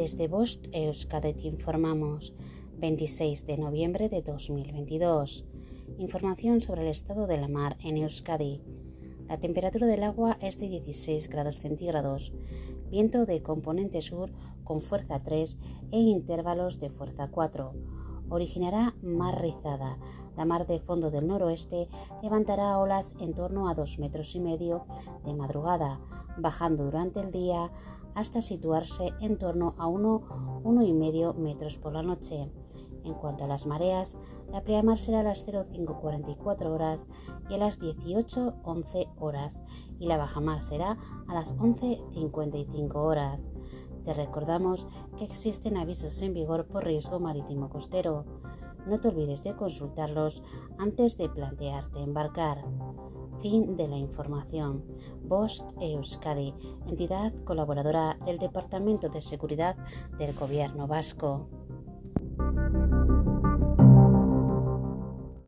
Desde Bost Euskadi te informamos 26 de noviembre de 2022. Información sobre el estado de la mar en Euskadi. La temperatura del agua es de 16 grados centígrados, viento de componente sur con fuerza 3 e intervalos de fuerza 4. Originará mar rizada. La mar de fondo del noroeste levantará olas en torno a 2 metros y medio de madrugada, bajando durante el día hasta situarse en torno a 1, 1,5 metros por la noche. En cuanto a las mareas, la pleamar será a las 05.44 horas y a las 18.11 horas y la bajamar será a las 11.55 horas. Te recordamos que existen avisos en vigor por riesgo marítimo costero. No te olvides de consultarlos antes de plantearte embarcar. Fin de la información. Bost Euskadi, entidad colaboradora del Departamento de Seguridad del Gobierno Vasco.